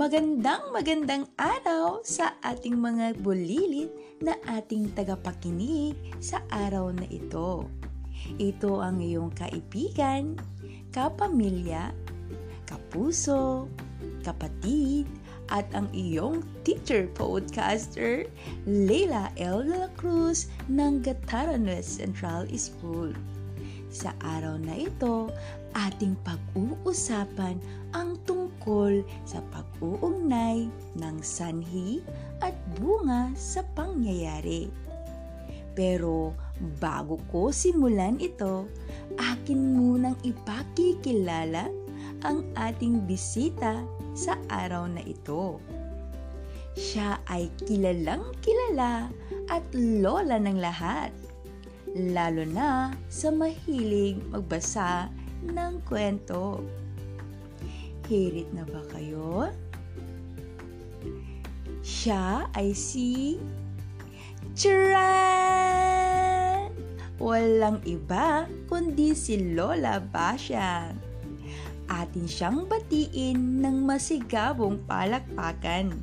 Magandang magandang araw sa ating mga bulilit na ating tagapakinig sa araw na ito. Ito ang iyong kaibigan, kapamilya, kapuso, kapatid, at ang iyong teacher podcaster, Leila L. De La Cruz ng Gataran West Central School. Sa araw na ito, ating pag-uusapan ang tungkol sa pag-uugnay ng sanhi at bunga sa pangyayari. Pero bago ko simulan ito, akin munang ipakikilala ang ating bisita sa araw na ito. Siya ay kilalang kilala at lola ng lahat lalo na sa mahilig magbasa ng kwento. Hirit na ba kayo? Siya ay si Charan! Walang iba kundi si Lola Basyang. Atin siyang batiin ng masigabong palakpakan.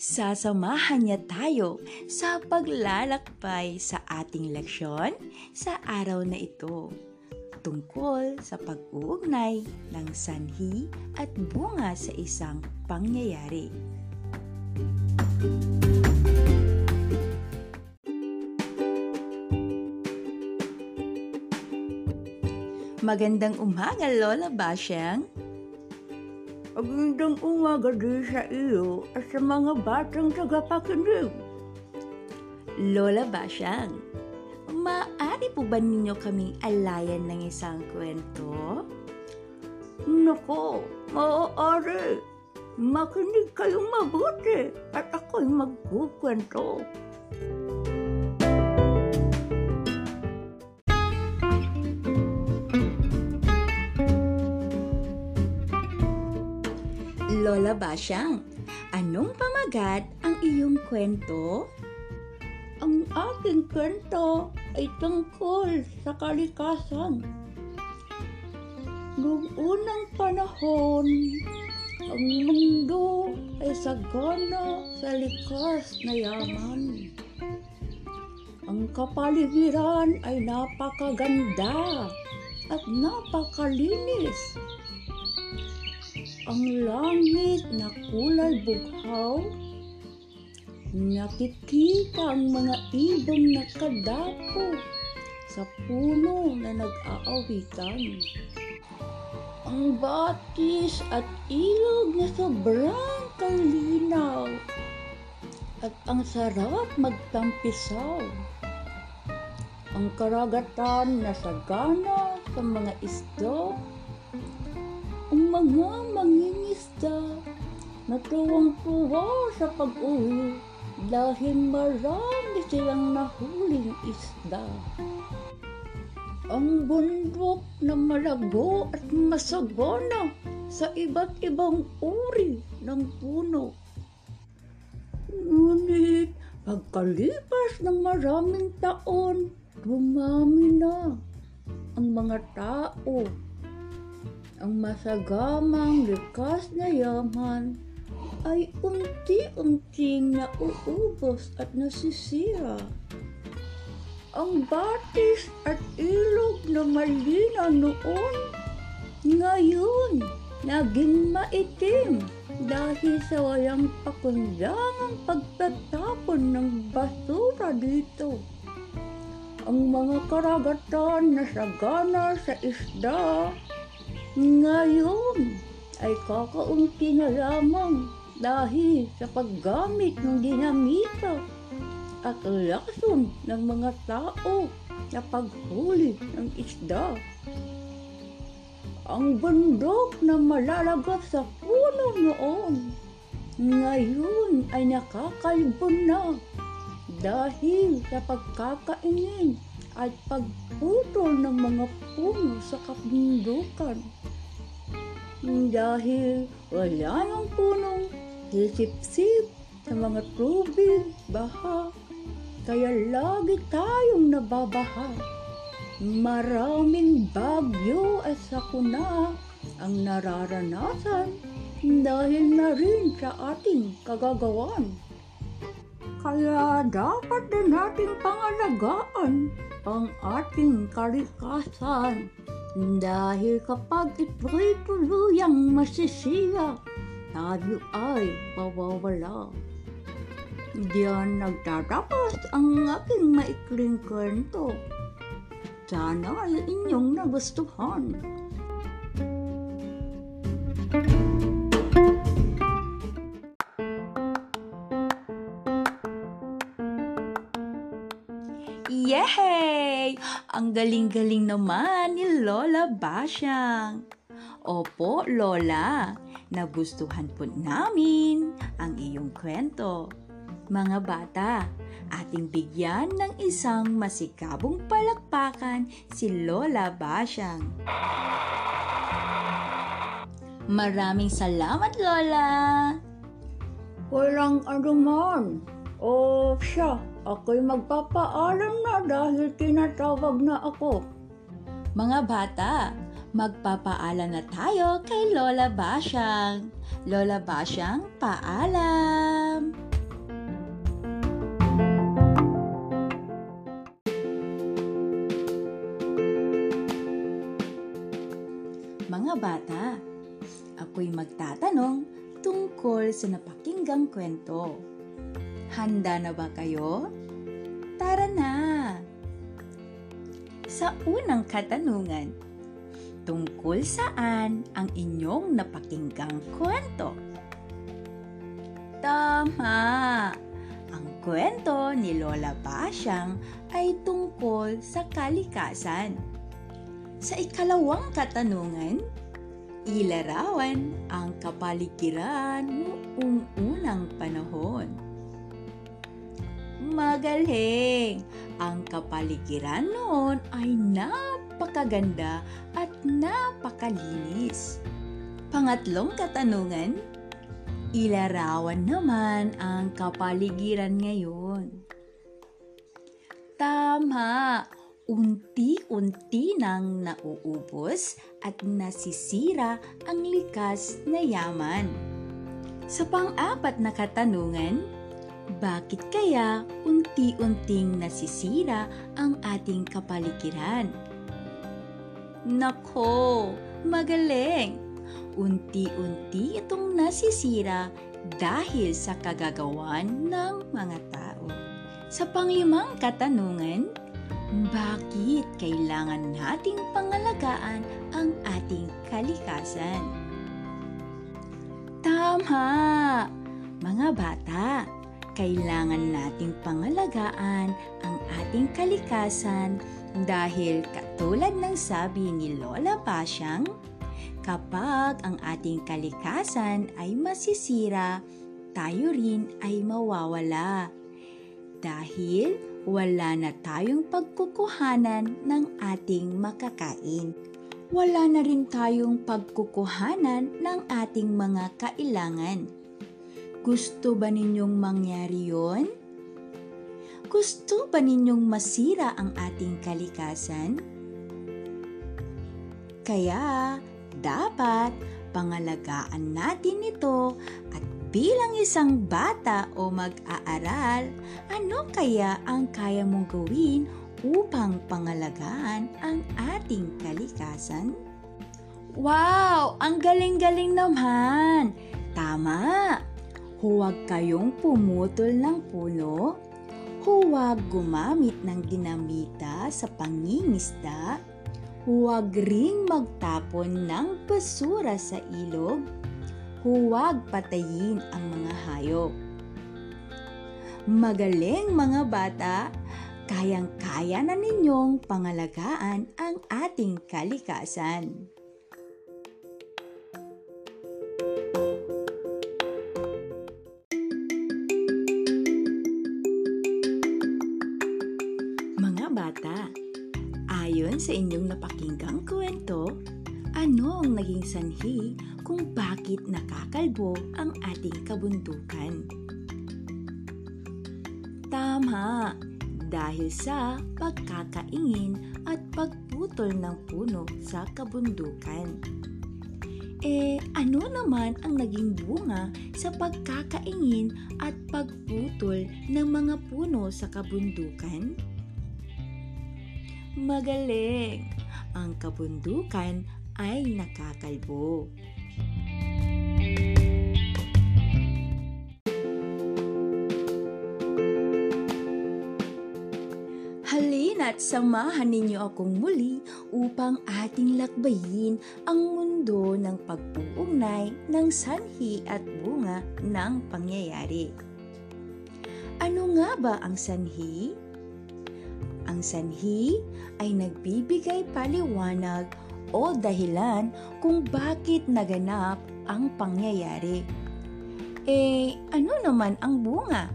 Sasamahan niya tayo sa paglalakbay sa ating leksyon sa araw na ito tungkol sa pag-uugnay ng sanhi at bunga sa isang pangyayari. Magandang umaga, Lola Basyang. Magandang umaga din sa iyo at sa mga batang tagapakinig. Lola Basyang, maaari po ba ninyo kaming alayan ng isang kwento? Nako, maaari. Makinig kayong mabuti at ako'y magkukwento. Lola Basyang, anong pamagat ang iyong kwento? Ang aking kwento ay tungkol sa kalikasan. Noong unang panahon, ang mundo ay sagana sa likas na yaman. Ang kapaligiran ay napakaganda at napakalinis ang langit na kulay bughaw. Nakikita ang mga ibong nakadapo sa puno na nag-aawitan. Ang batis at ilog na sobrang kalinaw at ang sarap magtampisaw. Ang karagatan na sagana sa mga isdo ang mga mangingisda na tuwang-tuwa sa pag-uwi dahil marami silang nahuling isda. Ang bundok na malago at masagana sa iba't ibang uri ng puno. Ngunit pagkalipas ng maraming taon, dumami na ang mga tao ang masagamang likas na yaman ay unti-unting nauubos at nasisira. Ang batis at ilog na malina noon, ngayon naging maitim dahil sa walang pakundangang pagtatapon ng basura dito. Ang mga karagatan na sagana sa isda ngayon ay kakaunti na lamang dahil sa paggamit ng dinamita at lason ng mga tao na paghuli ng isda. Ang bundok na malalagap sa puno noon, ngayon ay nakakalbon na dahil sa pagkakainin at pagputol ng mga puno sa kabundukan. Dahil wala ng punong sisip-sip sa mga tubig, baha, kaya lagi tayong nababaha. Maraming bagyo at sakuna ang nararanasan dahil na rin sa ating kagagawan. Kaya dapat din nating pangalagaan ang ating kalikasan dahil kapag ito'y tuluyang masisira, tayo ay mawawala. Diyan nagtatapos ang aking maikling kwento. Sana ay inyong nagustuhan. Yay! Ang galing-galing naman ni Lola Basyang. Opo, Lola. Nagustuhan po namin ang iyong kwento. Mga bata, ating bigyan ng isang masikabong palakpakan si Lola Basyang. Maraming salamat, Lola! Walang anuman. O siya, ako'y magpapaalam na dahil tinatawag na ako. Mga bata, magpapaalam na tayo kay Lola Basyang. Lola Basyang, paalam! Mga bata, ako'y magtatanong tungkol sa napakinggang kwento. Handa na ba kayo? Tara na! Sa unang katanungan, tungkol saan ang inyong napakinggang kwento? Tama! Ang kwento ni Lola Basyang ay tungkol sa kalikasan. Sa ikalawang katanungan, ilarawan ang kapaligiran noong unang panahon. Magaling! Ang kapaligiran noon ay napakaganda at napakalinis. Pangatlong katanungan, ilarawan naman ang kapaligiran ngayon. Tama! Unti-unti nang nauubos at nasisira ang likas na yaman. Sa pang-apat na katanungan, bakit kaya unti-unting nasisira ang ating kapaligiran? Nako, magaling! Unti-unti itong nasisira dahil sa kagagawan ng mga tao. Sa panglimang katanungan, bakit kailangan nating pangalagaan ang ating kalikasan? Tama! Mga bata, kailangan nating pangalagaan ang ating kalikasan dahil katulad ng sabi ni Lola Basyang, kapag ang ating kalikasan ay masisira, tayo rin ay mawawala. Dahil wala na tayong pagkukuhanan ng ating makakain. Wala na rin tayong pagkukuhanan ng ating mga kailangan. Gusto ba ninyong mangyari yon? Gusto ba ninyong masira ang ating kalikasan? Kaya, dapat pangalagaan natin ito at bilang isang bata o mag-aaral, ano kaya ang kaya mong gawin upang pangalagaan ang ating kalikasan? Wow! Ang galing-galing naman! Tama! Huwag kayong pumutol ng puno. Huwag gumamit ng dinamita sa pangingisda. Huwag ring magtapon ng basura sa ilog huwag patayin ang mga hayop. Magaling mga bata, kayang-kaya na ninyong pangalagaan ang ating kalikasan. Ayon sa inyong napakinggang kwento, ano ang naging sanhi kung bakit nakakalbo ang ating kabundukan? Tama, dahil sa pagkakaingin at pagputol ng puno sa kabundukan. Eh, ano naman ang naging bunga sa pagkakaingin at pagputol ng mga puno sa kabundukan? Magaling! Ang kabundukan ay nakakalbo. Halina't samahan ninyo akong muli upang ating lakbayin ang mundo ng pag-uugnay ng sanhi at bunga ng pangyayari. Ano nga ba ang sanhi? Ang sanhi ay nagbibigay paliwanag o dahilan kung bakit naganap ang pangyayari. Eh, ano naman ang bunga?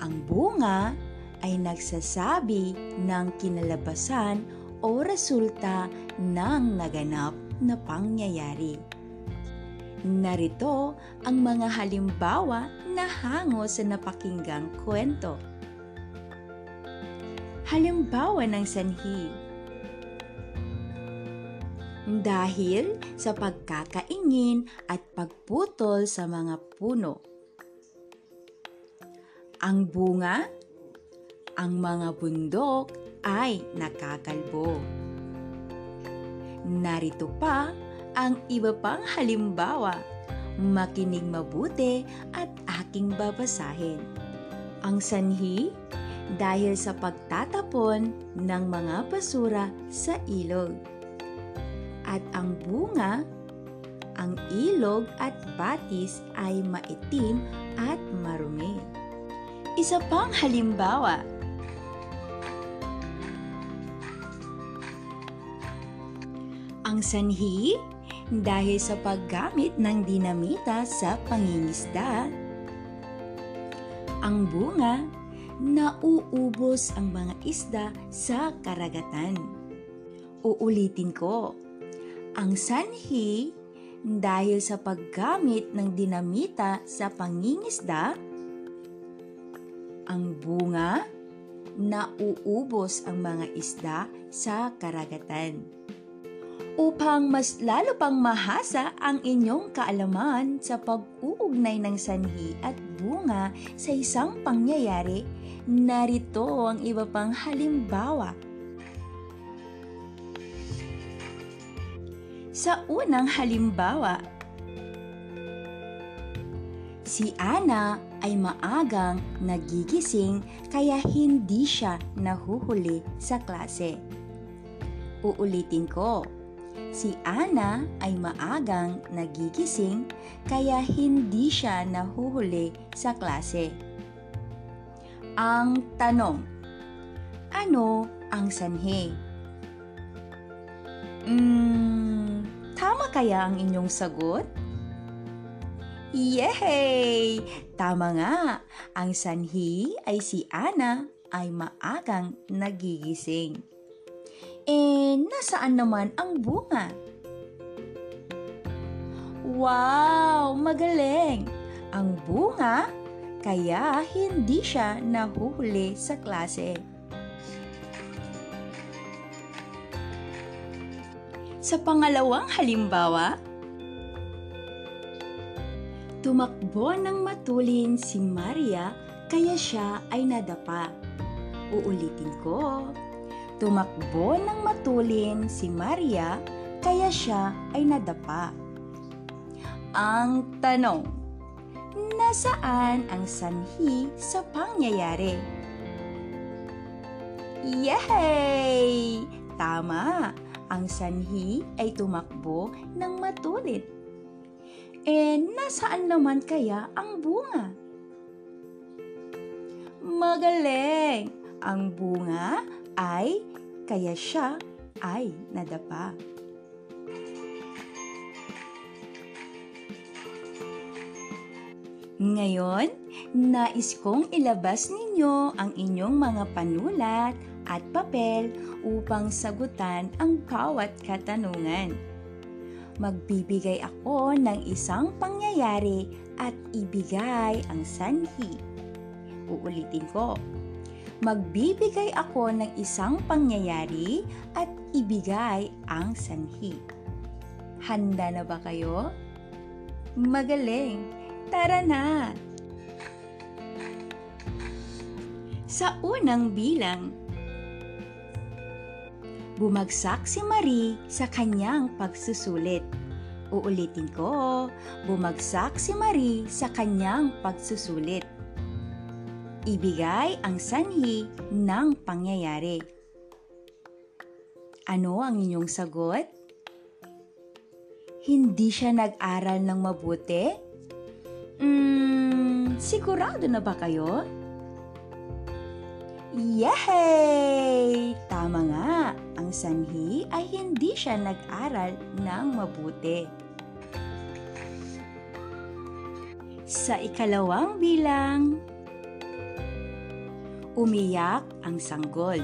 Ang bunga ay nagsasabi ng kinalabasan o resulta ng naganap na pangyayari. Narito ang mga halimbawa na hango sa napakinggang kwento. Halimbawa ng sanhi. Dahil sa pagkakaingin at pagputol sa mga puno. Ang bunga ang mga bundok ay nakakalbo. Narito pa ang iba pang halimbawa. Makinig mabuti at aking babasahin. Ang sanhi dahil sa pagtatapon ng mga basura sa ilog. At ang bunga, ang ilog at batis ay maitim at marumi. Isa pang halimbawa, Ang sanhi dahil sa paggamit ng dinamita sa pangingisda. Ang bunga, nauubos ang mga isda sa karagatan. Uulitin ko, ang sanhi dahil sa paggamit ng dinamita sa pangingisda, ang bunga, nauubos ang mga isda sa karagatan upang mas lalo pang mahasa ang inyong kaalaman sa pag-uugnay ng sanhi at bunga sa isang pangyayari, narito ang iba pang halimbawa. Sa unang halimbawa, si Ana ay maagang nagigising kaya hindi siya nahuhuli sa klase. Uulitin ko, Si Ana ay maagang nagigising kaya hindi siya nahuhuli sa klase. Ang tanong, ano ang sanhi? Hmm, tama kaya ang inyong sagot? Yehey! Tama nga! Ang sanhi ay si Ana ay maagang nagigising. Eh, nasaan naman ang bunga? Wow! Magaling! Ang bunga, kaya hindi siya nahuhuli sa klase. Sa pangalawang halimbawa, tumakbo ng matulin si Maria kaya siya ay nadapa. Uulitin ko. Tumakbo ng matulin si Maria kaya siya ay nadapa. Ang tanong, nasaan ang sanhi sa pangyayari? Yay! Tama! Ang sanhi ay tumakbo ng matulin. Eh, nasaan naman kaya ang bunga? Magaling! Ang bunga ay kaya siya ay nadapa. Ngayon, nais kong ilabas ninyo ang inyong mga panulat at papel upang sagutan ang bawat katanungan. Magbibigay ako ng isang pangyayari at ibigay ang sanhi. Uulitin ko magbibigay ako ng isang pangyayari at ibigay ang sanhi. Handa na ba kayo? Magaling! Tara na! Sa unang bilang, bumagsak si Marie sa kanyang pagsusulit. Uulitin ko, bumagsak si Marie sa kanyang pagsusulit. Ibigay ang sanhi ng pangyayari. Ano ang inyong sagot? Hindi siya nag-aral ng mabuti? Hmm, sigurado na ba kayo? Yay! Tama nga, ang sanhi ay hindi siya nag-aral ng mabuti. Sa ikalawang bilang, umiyak ang sanggol.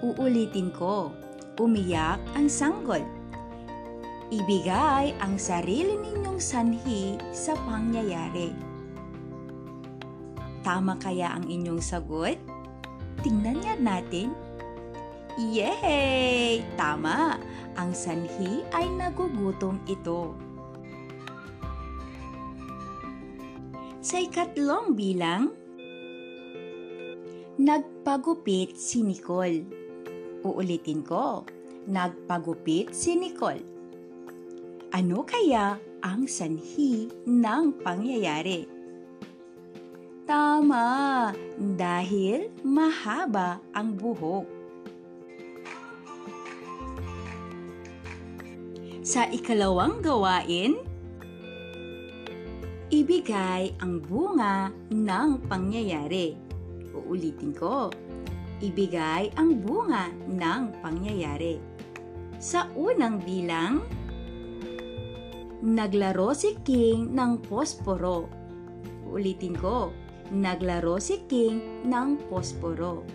Uulitin ko, umiyak ang sanggol. Ibigay ang sarili ninyong sanhi sa pangyayari. Tama kaya ang inyong sagot? Tingnan nga natin. Yay! Tama! Ang sanhi ay nagugutom ito. Sa ikatlong bilang, nagpagupit si Nicole. Uulitin ko, nagpagupit si Nicole. Ano kaya ang sanhi ng pangyayari? Tama, dahil mahaba ang buhok. Sa ikalawang gawain, ibigay ang bunga ng pangyayari. Uulitin ko, ibigay ang bunga ng pangyayari. Sa unang bilang, naglaro si King ng posporo. Uulitin ko, naglaro si King ng posporo.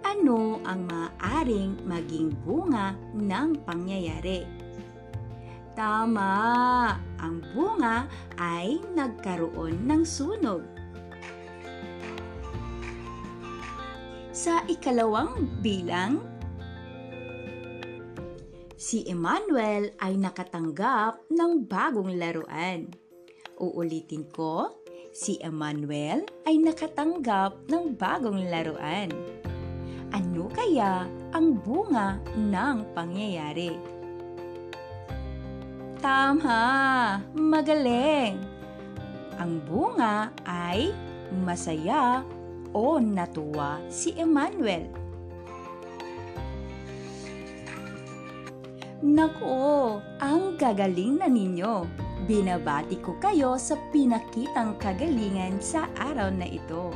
Ano ang maaaring maging bunga ng pangyayari? Tama! Ang bunga ay nagkaroon ng sunog. Sa ikalawang bilang, si Emmanuel ay nakatanggap ng bagong laruan. Uulitin ko, si Emmanuel ay nakatanggap ng bagong laruan. Ano kaya ang bunga ng pangyayari? Tama! Magaling! Ang bunga ay masaya o natuwa si Emmanuel. Nako, ang gagaling na ninyo! Binabati ko kayo sa pinakitang kagalingan sa araw na ito.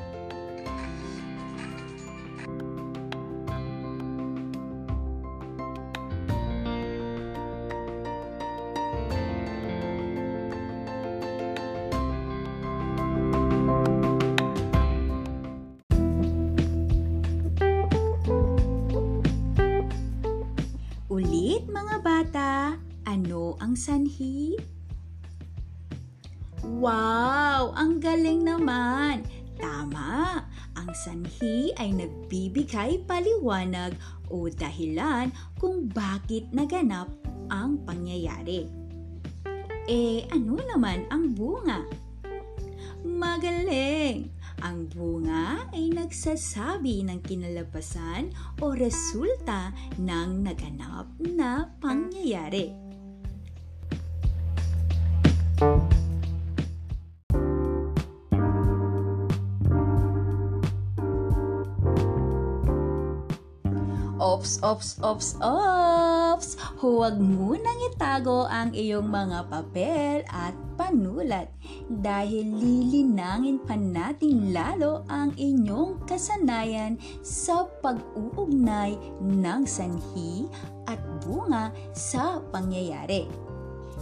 Wow! Ang galing naman! Tama! Ang sanhi ay nagbibigay paliwanag o dahilan kung bakit naganap ang pangyayari. Eh, ano naman ang bunga? Magaling! Ang bunga ay nagsasabi ng kinalabasan o resulta ng naganap na pangyayari. Ops, ops, ops, ops! Huwag munang itago ang iyong mga papel at panulat dahil lilinangin pa natin lalo ang inyong kasanayan sa pag-uugnay ng sanhi at bunga sa pangyayari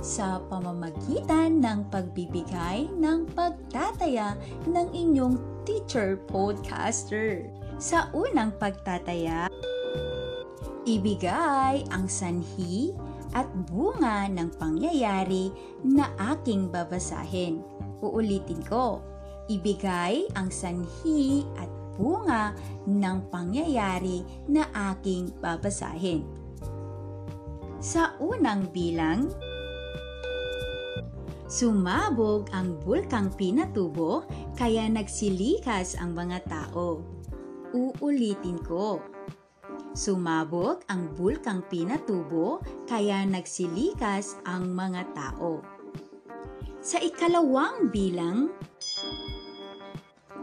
sa pamamagitan ng pagbibigay ng pagtataya ng inyong teacher podcaster. Sa unang pagtataya, Ibigay ang sanhi at bunga ng pangyayari na aking babasahin. Uulitin ko, ibigay ang sanhi at bunga ng pangyayari na aking babasahin. Sa unang bilang, Sumabog ang bulkang Pinatubo kaya nagsilikas ang mga tao. Uulitin ko. Sumabog ang bulkang Pinatubo kaya nagsilikas ang mga tao. Sa ikalawang bilang,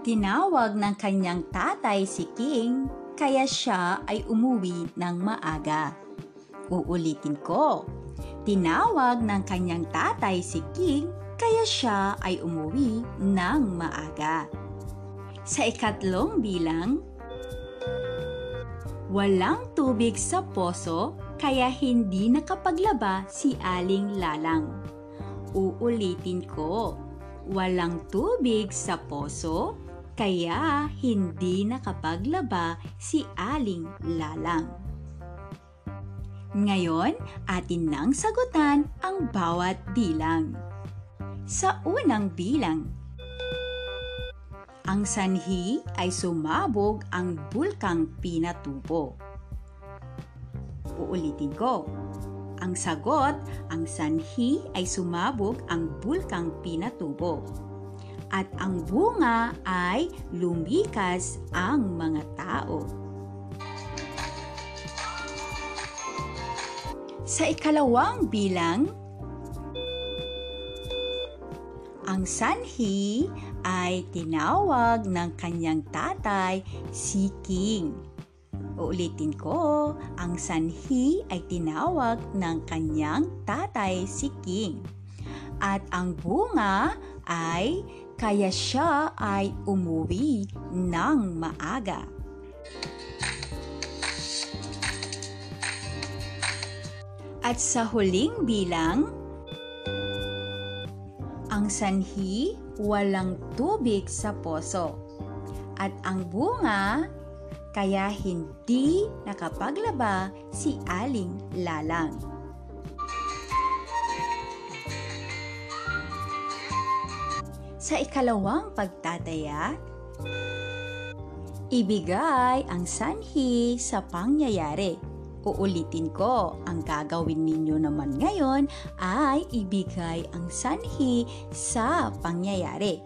tinawag ng kanyang tatay si King kaya siya ay umuwi ng maaga. Uulitin ko. Tinawag ng kanyang tatay si King kaya siya ay umuwi ng maaga. Sa ikatlong bilang, walang tubig sa poso kaya hindi nakapaglaba si Aling Lalang. Uulitin ko, walang tubig sa poso kaya hindi nakapaglaba si Aling Lalang. Ngayon, atin nang sagutan ang bawat bilang. Sa unang bilang, ang sanhi ay sumabog ang bulkang Pinatubo. Uulitin ko. Ang sagot, ang sanhi ay sumabog ang bulkang Pinatubo. At ang bunga ay lumikas ang mga tao. Sa ikalawang bilang, ang sanhi ay tinawag ng kanyang tatay si King. Uulitin ko, ang sanhi ay tinawag ng kanyang tatay si King. At ang bunga ay kaya siya ay umuwi ng maaga. At sa huling bilang, ang sanhi walang tubig sa poso. At ang bunga, kaya hindi nakapaglaba si Aling Lalang. Sa ikalawang pagtataya, ibigay ang sanhi sa pangyayari Uulitin ko, ang gagawin ninyo naman ngayon ay ibigay ang sanhi sa pangyayari.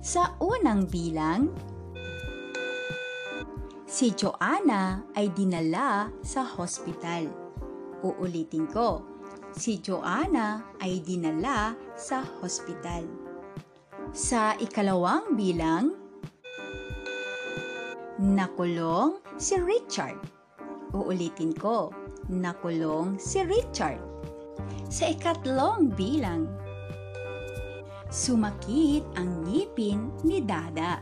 Sa unang bilang, si Joanna ay dinala sa hospital. Uulitin ko, si Joanna ay dinala sa hospital. Sa ikalawang bilang, nakulong si Richard Uulitin ko, nakulong si Richard. Sa ikatlong bilang, sumakit ang ngipin ni Dada.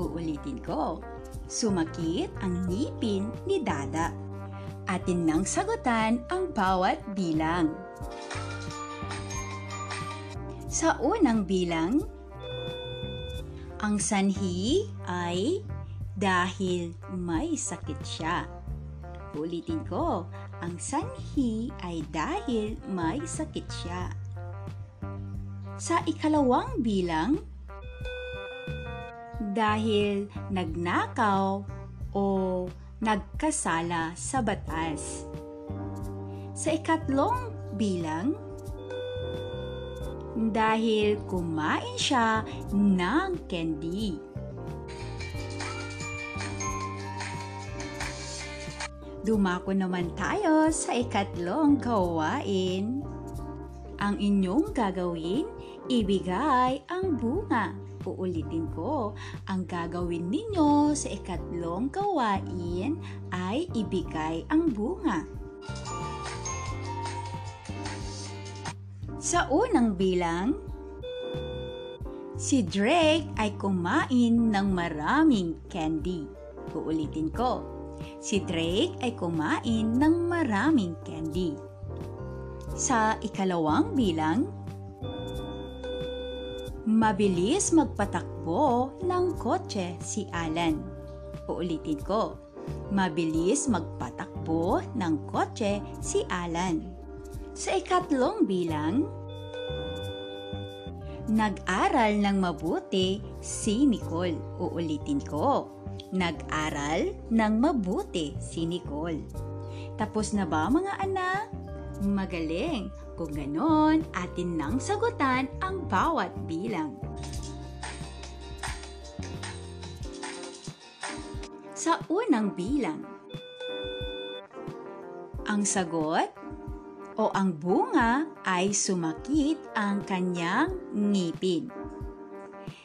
Uulitin ko, sumakit ang ngipin ni Dada. Atin nang sagutan ang bawat bilang. Sa unang bilang, ang sanhi ay dahil may sakit siya. Ulitin ko, ang sanhi ay dahil may sakit siya. Sa ikalawang bilang, dahil nagnakaw o nagkasala sa batas. Sa ikatlong bilang, dahil kumain siya ng candy. Dumako naman tayo sa ikatlong gawain. Ang inyong gagawin, ibigay ang bunga. Uulitin ko, ang gagawin ninyo sa ikatlong gawain ay ibigay ang bunga. Sa unang bilang, si Drake ay kumain ng maraming candy. Uulitin ko, Si Drake ay kumain ng maraming candy. Sa ikalawang bilang, mabilis magpatakbo ng kotse si Alan. Uulitin ko, mabilis magpatakbo ng kotse si Alan. Sa ikatlong bilang, nag-aral ng mabuti si Nicole. Uulitin ko, Nag-aral ng mabuti si Nicole. Tapos na ba mga anak? Magaling! Kung ganon, atin nang sagutan ang bawat bilang. Sa unang bilang, ang sagot o ang bunga ay sumakit ang kanyang ngipin.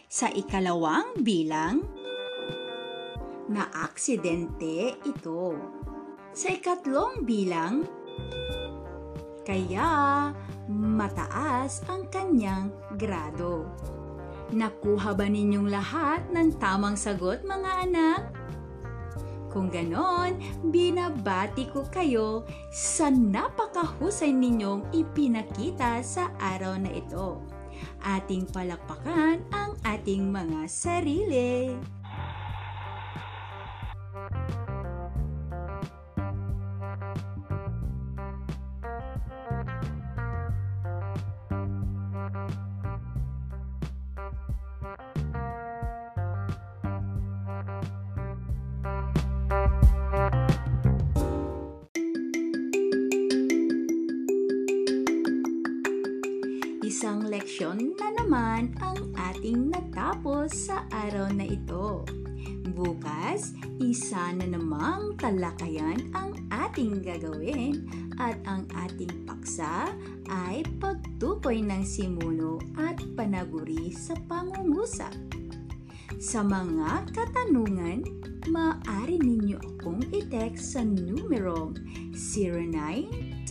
Sa ikalawang bilang, na aksidente ito. Sa ikatlong bilang, kaya mataas ang kanyang grado. Nakuha ba ninyong lahat ng tamang sagot mga anak? Kung ganon, binabati ko kayo sa napakahusay ninyong ipinakita sa araw na ito. Ating palakpakan ang ating mga sarili. Bukas, isa na namang talakayan ang ating gagawin at ang ating paksa ay pagtukoy ng simuno at panaguri sa pangungusap. Sa mga katanungan, maaari ninyo akong i-text sa numero 0926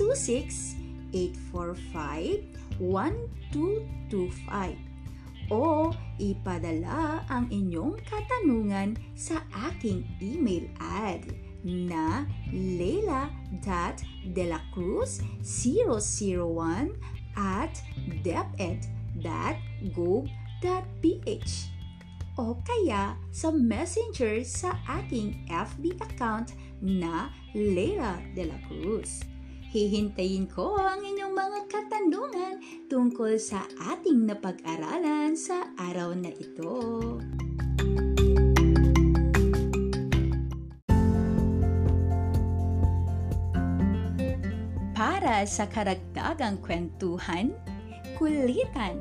845 1225 o ipadala ang inyong katanungan sa aking email ad na leila.delacruz001 at deped.gov.ph o kaya sa messenger sa aking FB account na Leila De La Cruz. Hihintayin ko ang inyong mga katanungan tungkol sa ating napag-aralan sa araw na ito. Para sa karagdagang kwentuhan, kulitan,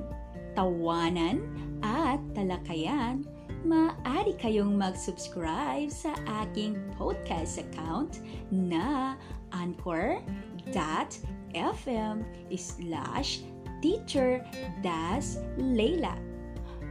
tawanan, at talakayan, maaari kayong mag-subscribe sa aking podcast account na anchor.fm slash teacher das Layla.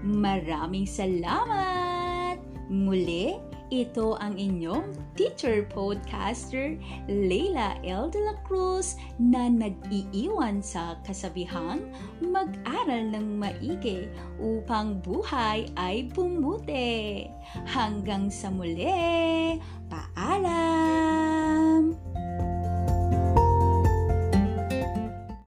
Maraming salamat! Muli, ito ang inyong teacher podcaster Leila L. De La Cruz na nag-iiwan sa kasabihang mag-aral ng maigi upang buhay ay bumuti. Hanggang sa muli, pa